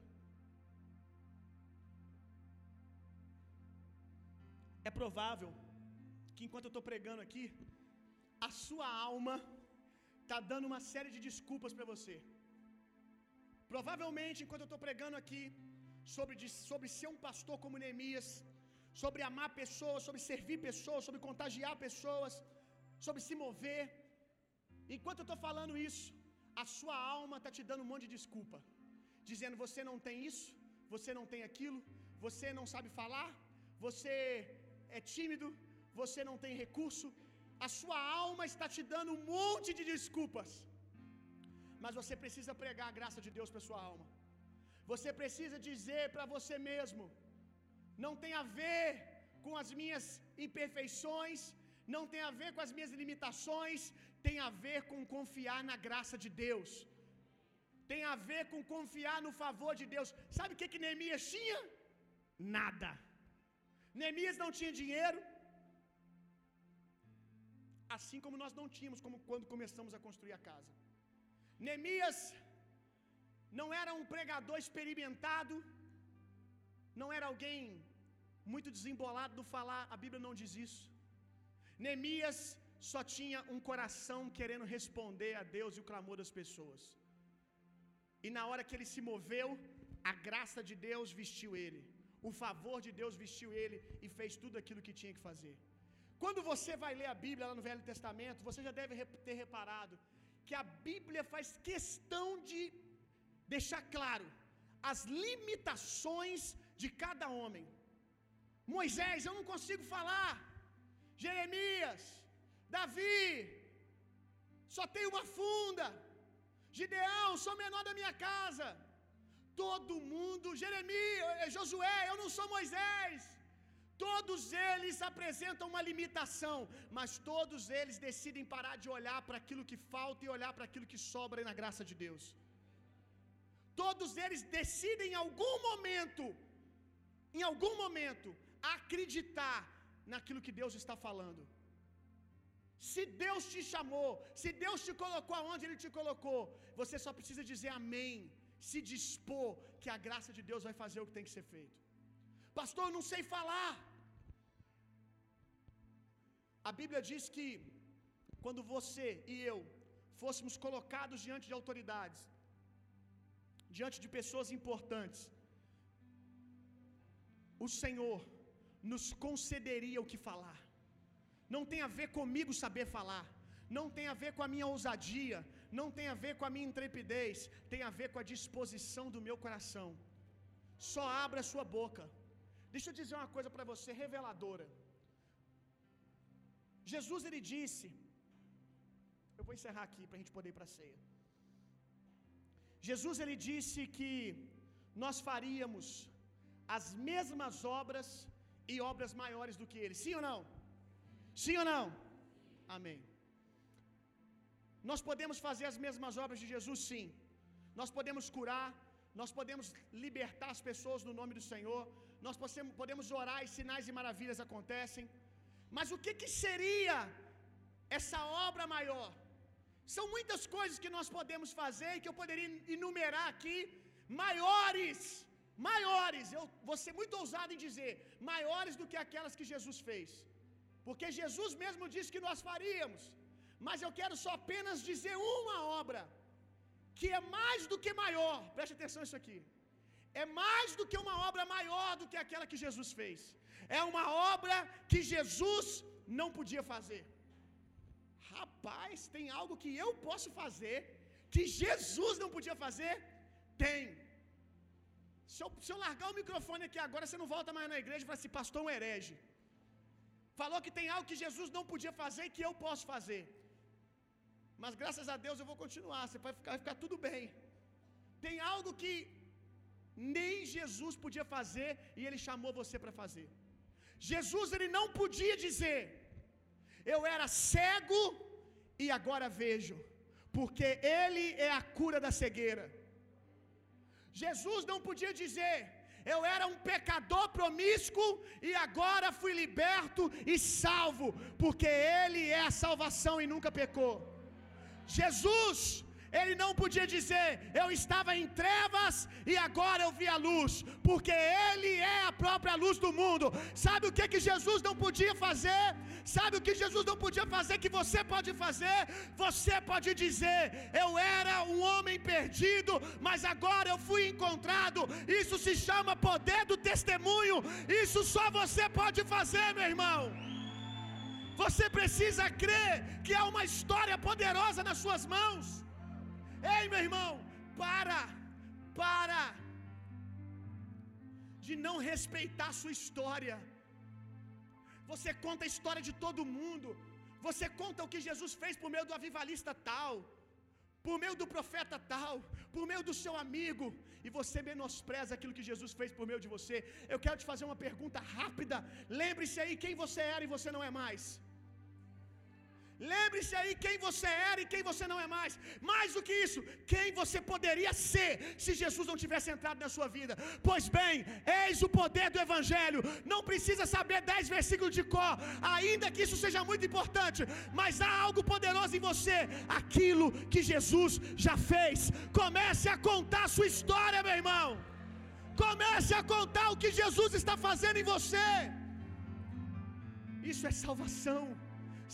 É provável que enquanto eu estou pregando aqui, a sua alma está dando uma série de desculpas para você. Provavelmente, enquanto eu estou pregando aqui, sobre, sobre ser um pastor como Neemias, sobre amar pessoas, sobre servir pessoas, sobre contagiar pessoas, sobre se mover, enquanto eu estou falando isso, a sua alma está te dando um monte de desculpa, dizendo: você não tem isso, você não tem aquilo, você não sabe falar, você é tímido, você não tem recurso, a sua alma está te dando um monte de desculpas. Mas você precisa pregar a graça de Deus para sua alma. Você precisa dizer para você mesmo: não tem a ver com as minhas imperfeições, não tem a ver com as minhas limitações, tem a ver com confiar na graça de Deus. Tem a ver com confiar no favor de Deus. Sabe o que que Neemias tinha? Nada. Neemias não tinha dinheiro, assim como nós não tínhamos como quando começamos a construir a casa. Neemias não era um pregador experimentado, não era alguém muito desembolado do falar, a Bíblia não diz isso. Neemias só tinha um coração querendo responder a Deus e o clamor das pessoas. E na hora que ele se moveu, a graça de Deus vestiu ele, o favor de Deus vestiu ele e fez tudo aquilo que tinha que fazer. Quando você vai ler a Bíblia lá no Velho Testamento, você já deve ter reparado que a Bíblia faz questão de deixar claro as limitações de cada homem. Moisés, eu não consigo falar. Jeremias, Davi, só tem uma funda. Gideão, sou menor da minha casa. Todo mundo, Jeremias, Josué, eu não sou Moisés. Todos eles apresentam uma limitação, mas todos eles decidem parar de olhar para aquilo que falta e olhar para aquilo que sobra na graça de Deus. Todos eles decidem em algum momento, em algum momento, acreditar naquilo que Deus está falando. Se Deus te chamou, se Deus te colocou aonde Ele te colocou, você só precisa dizer amém, se dispor que a graça de Deus vai fazer o que tem que ser feito. Pastor, eu não sei falar. A Bíblia diz que quando você e eu fôssemos colocados diante de autoridades, diante de pessoas importantes, o Senhor nos concederia o que falar. Não tem a ver comigo saber falar, não tem a ver com a minha ousadia, não tem a ver com a minha intrepidez, tem a ver com a disposição do meu coração. Só abra a sua boca. Deixa eu dizer uma coisa para você reveladora. Jesus ele disse, eu vou encerrar aqui para a gente poder ir para a ceia. Jesus ele disse que nós faríamos as mesmas obras e obras maiores do que ele. Sim ou não? Sim ou não? Amém. Nós podemos fazer as mesmas obras de Jesus, sim. Nós podemos curar, nós podemos libertar as pessoas no nome do Senhor, nós podemos orar e sinais e maravilhas acontecem. Mas o que, que seria essa obra maior? São muitas coisas que nós podemos fazer e que eu poderia enumerar aqui, maiores, maiores, eu vou ser muito ousado em dizer, maiores do que aquelas que Jesus fez. Porque Jesus mesmo disse que nós faríamos. Mas eu quero só apenas dizer uma obra que é mais do que maior. Preste atenção nisso aqui. É mais do que uma obra maior do que aquela que Jesus fez. É uma obra que Jesus não podia fazer. Rapaz, tem algo que eu posso fazer que Jesus não podia fazer? Tem. Se eu, se eu largar o microfone aqui agora, você não volta mais na igreja e fala assim, pastor, um herege. Falou que tem algo que Jesus não podia fazer e que eu posso fazer. Mas graças a Deus eu vou continuar. Você vai ficar, vai ficar tudo bem. Tem algo que nem Jesus podia fazer e ele chamou você para fazer. Jesus ele não podia dizer: Eu era cego e agora vejo, porque ele é a cura da cegueira. Jesus não podia dizer: Eu era um pecador promíscuo e agora fui liberto e salvo, porque ele é a salvação e nunca pecou. Jesus ele não podia dizer, eu estava em trevas e agora eu vi a luz, porque Ele é a própria luz do mundo. Sabe o que, que Jesus não podia fazer? Sabe o que Jesus não podia fazer que você pode fazer? Você pode dizer, eu era um homem perdido, mas agora eu fui encontrado. Isso se chama poder do testemunho. Isso só você pode fazer, meu irmão. Você precisa crer que há uma história poderosa nas suas mãos. Ei, meu irmão, para, para de não respeitar a sua história. Você conta a história de todo mundo. Você conta o que Jesus fez por meio do avivalista tal, por meio do profeta tal, por meio do seu amigo, e você menospreza aquilo que Jesus fez por meio de você. Eu quero te fazer uma pergunta rápida. Lembre-se aí quem você era e você não é mais. Lembre-se aí quem você era e quem você não é mais. Mais do que isso, quem você poderia ser se Jesus não tivesse entrado na sua vida. Pois bem, eis o poder do Evangelho. Não precisa saber dez versículos de cor, ainda que isso seja muito importante. Mas há algo poderoso em você, aquilo que Jesus já fez. Comece a contar a sua história, meu irmão. Comece a contar o que Jesus está fazendo em você. Isso é salvação.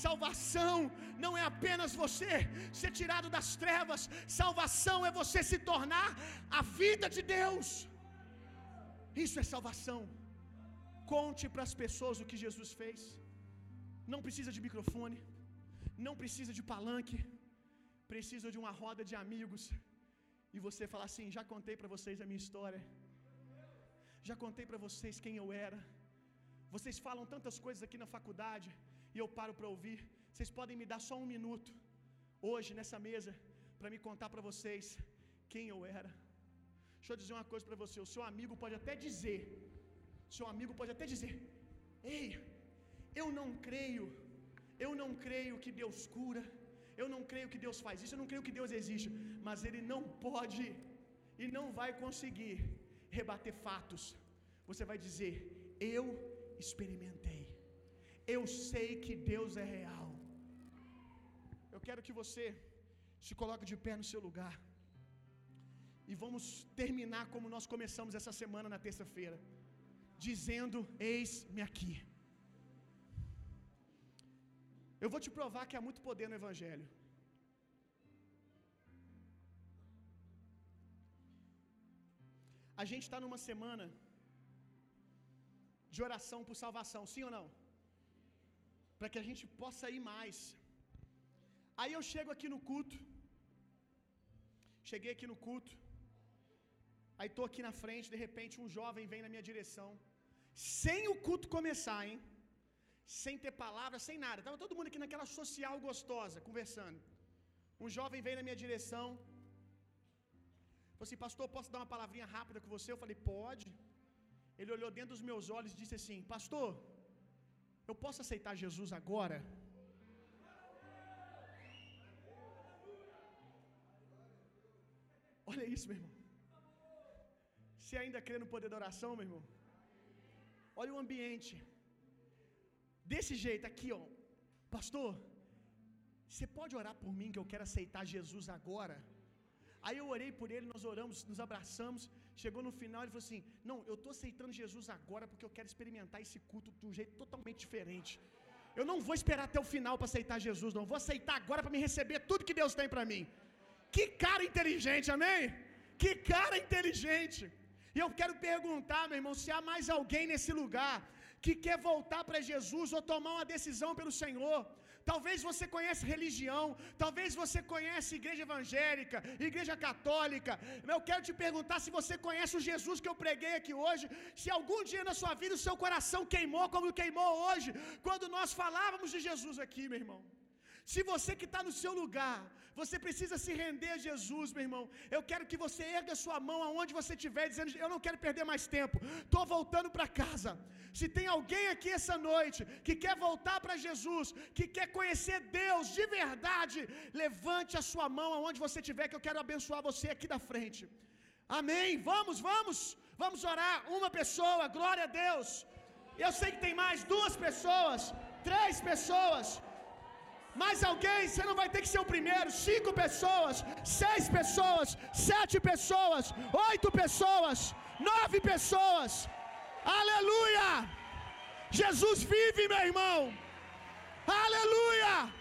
Salvação não é apenas você ser tirado das trevas, salvação é você se tornar a vida de Deus. Isso é salvação. Conte para as pessoas o que Jesus fez. Não precisa de microfone, não precisa de palanque, precisa de uma roda de amigos. E você falar assim: já contei para vocês a minha história, já contei para vocês quem eu era. Vocês falam tantas coisas aqui na faculdade e eu paro para ouvir. Vocês podem me dar só um minuto hoje nessa mesa para me contar para vocês quem eu era. Deixa eu dizer uma coisa para você, o seu amigo pode até dizer, seu amigo pode até dizer: "Ei, eu não creio. Eu não creio que Deus cura. Eu não creio que Deus faz isso, eu não creio que Deus existe, mas ele não pode e não vai conseguir rebater fatos. Você vai dizer: "Eu experimentei. Eu sei que Deus é real." Eu quero que você se coloque de pé no seu lugar. E vamos terminar como nós começamos essa semana na terça-feira, dizendo: Eis-me aqui. Eu vou te provar que há muito poder no Evangelho. A gente está numa semana de oração por salvação, sim ou não? Para que a gente possa ir mais. Aí eu chego aqui no culto. Cheguei aqui no culto. Aí tô aqui na frente, de repente um jovem vem na minha direção, sem o culto começar, hein? Sem ter palavra, sem nada. Tava todo mundo aqui naquela social gostosa, conversando. Um jovem vem na minha direção. Falei assim, pastor, posso dar uma palavrinha rápida com você? Eu falei, pode. Ele olhou dentro dos meus olhos e disse assim: Pastor, eu posso aceitar Jesus agora? Olha isso, meu irmão. Você ainda crê no poder da oração, meu irmão? Olha o ambiente. Desse jeito aqui, ó. Pastor, você pode orar por mim que eu quero aceitar Jesus agora? Aí eu orei por ele, nós oramos, nos abraçamos. Chegou no final, ele falou assim: Não, eu estou aceitando Jesus agora porque eu quero experimentar esse culto de um jeito totalmente diferente. Eu não vou esperar até o final para aceitar Jesus, não. Vou aceitar agora para me receber tudo que Deus tem para mim. Que cara inteligente, amém? Que cara inteligente. E eu quero perguntar, meu irmão, se há mais alguém nesse lugar que quer voltar para Jesus ou tomar uma decisão pelo Senhor. Talvez você conheça religião, talvez você conheça igreja evangélica, igreja católica. Eu quero te perguntar se você conhece o Jesus que eu preguei aqui hoje, se algum dia na sua vida o seu coração queimou como queimou hoje, quando nós falávamos de Jesus aqui, meu irmão. Se você que está no seu lugar, você precisa se render a Jesus, meu irmão. Eu quero que você erga sua mão aonde você estiver, dizendo: Eu não quero perder mais tempo, estou voltando para casa. Se tem alguém aqui essa noite que quer voltar para Jesus, que quer conhecer Deus de verdade, levante a sua mão aonde você estiver, que eu quero abençoar você aqui da frente. Amém. Vamos, vamos, vamos orar. Uma pessoa, glória a Deus. Eu sei que tem mais, duas pessoas, três pessoas. Mais alguém, você não vai ter que ser o primeiro. Cinco pessoas, seis pessoas, sete pessoas, oito pessoas, nove pessoas. Aleluia! Jesus vive, meu irmão. Aleluia!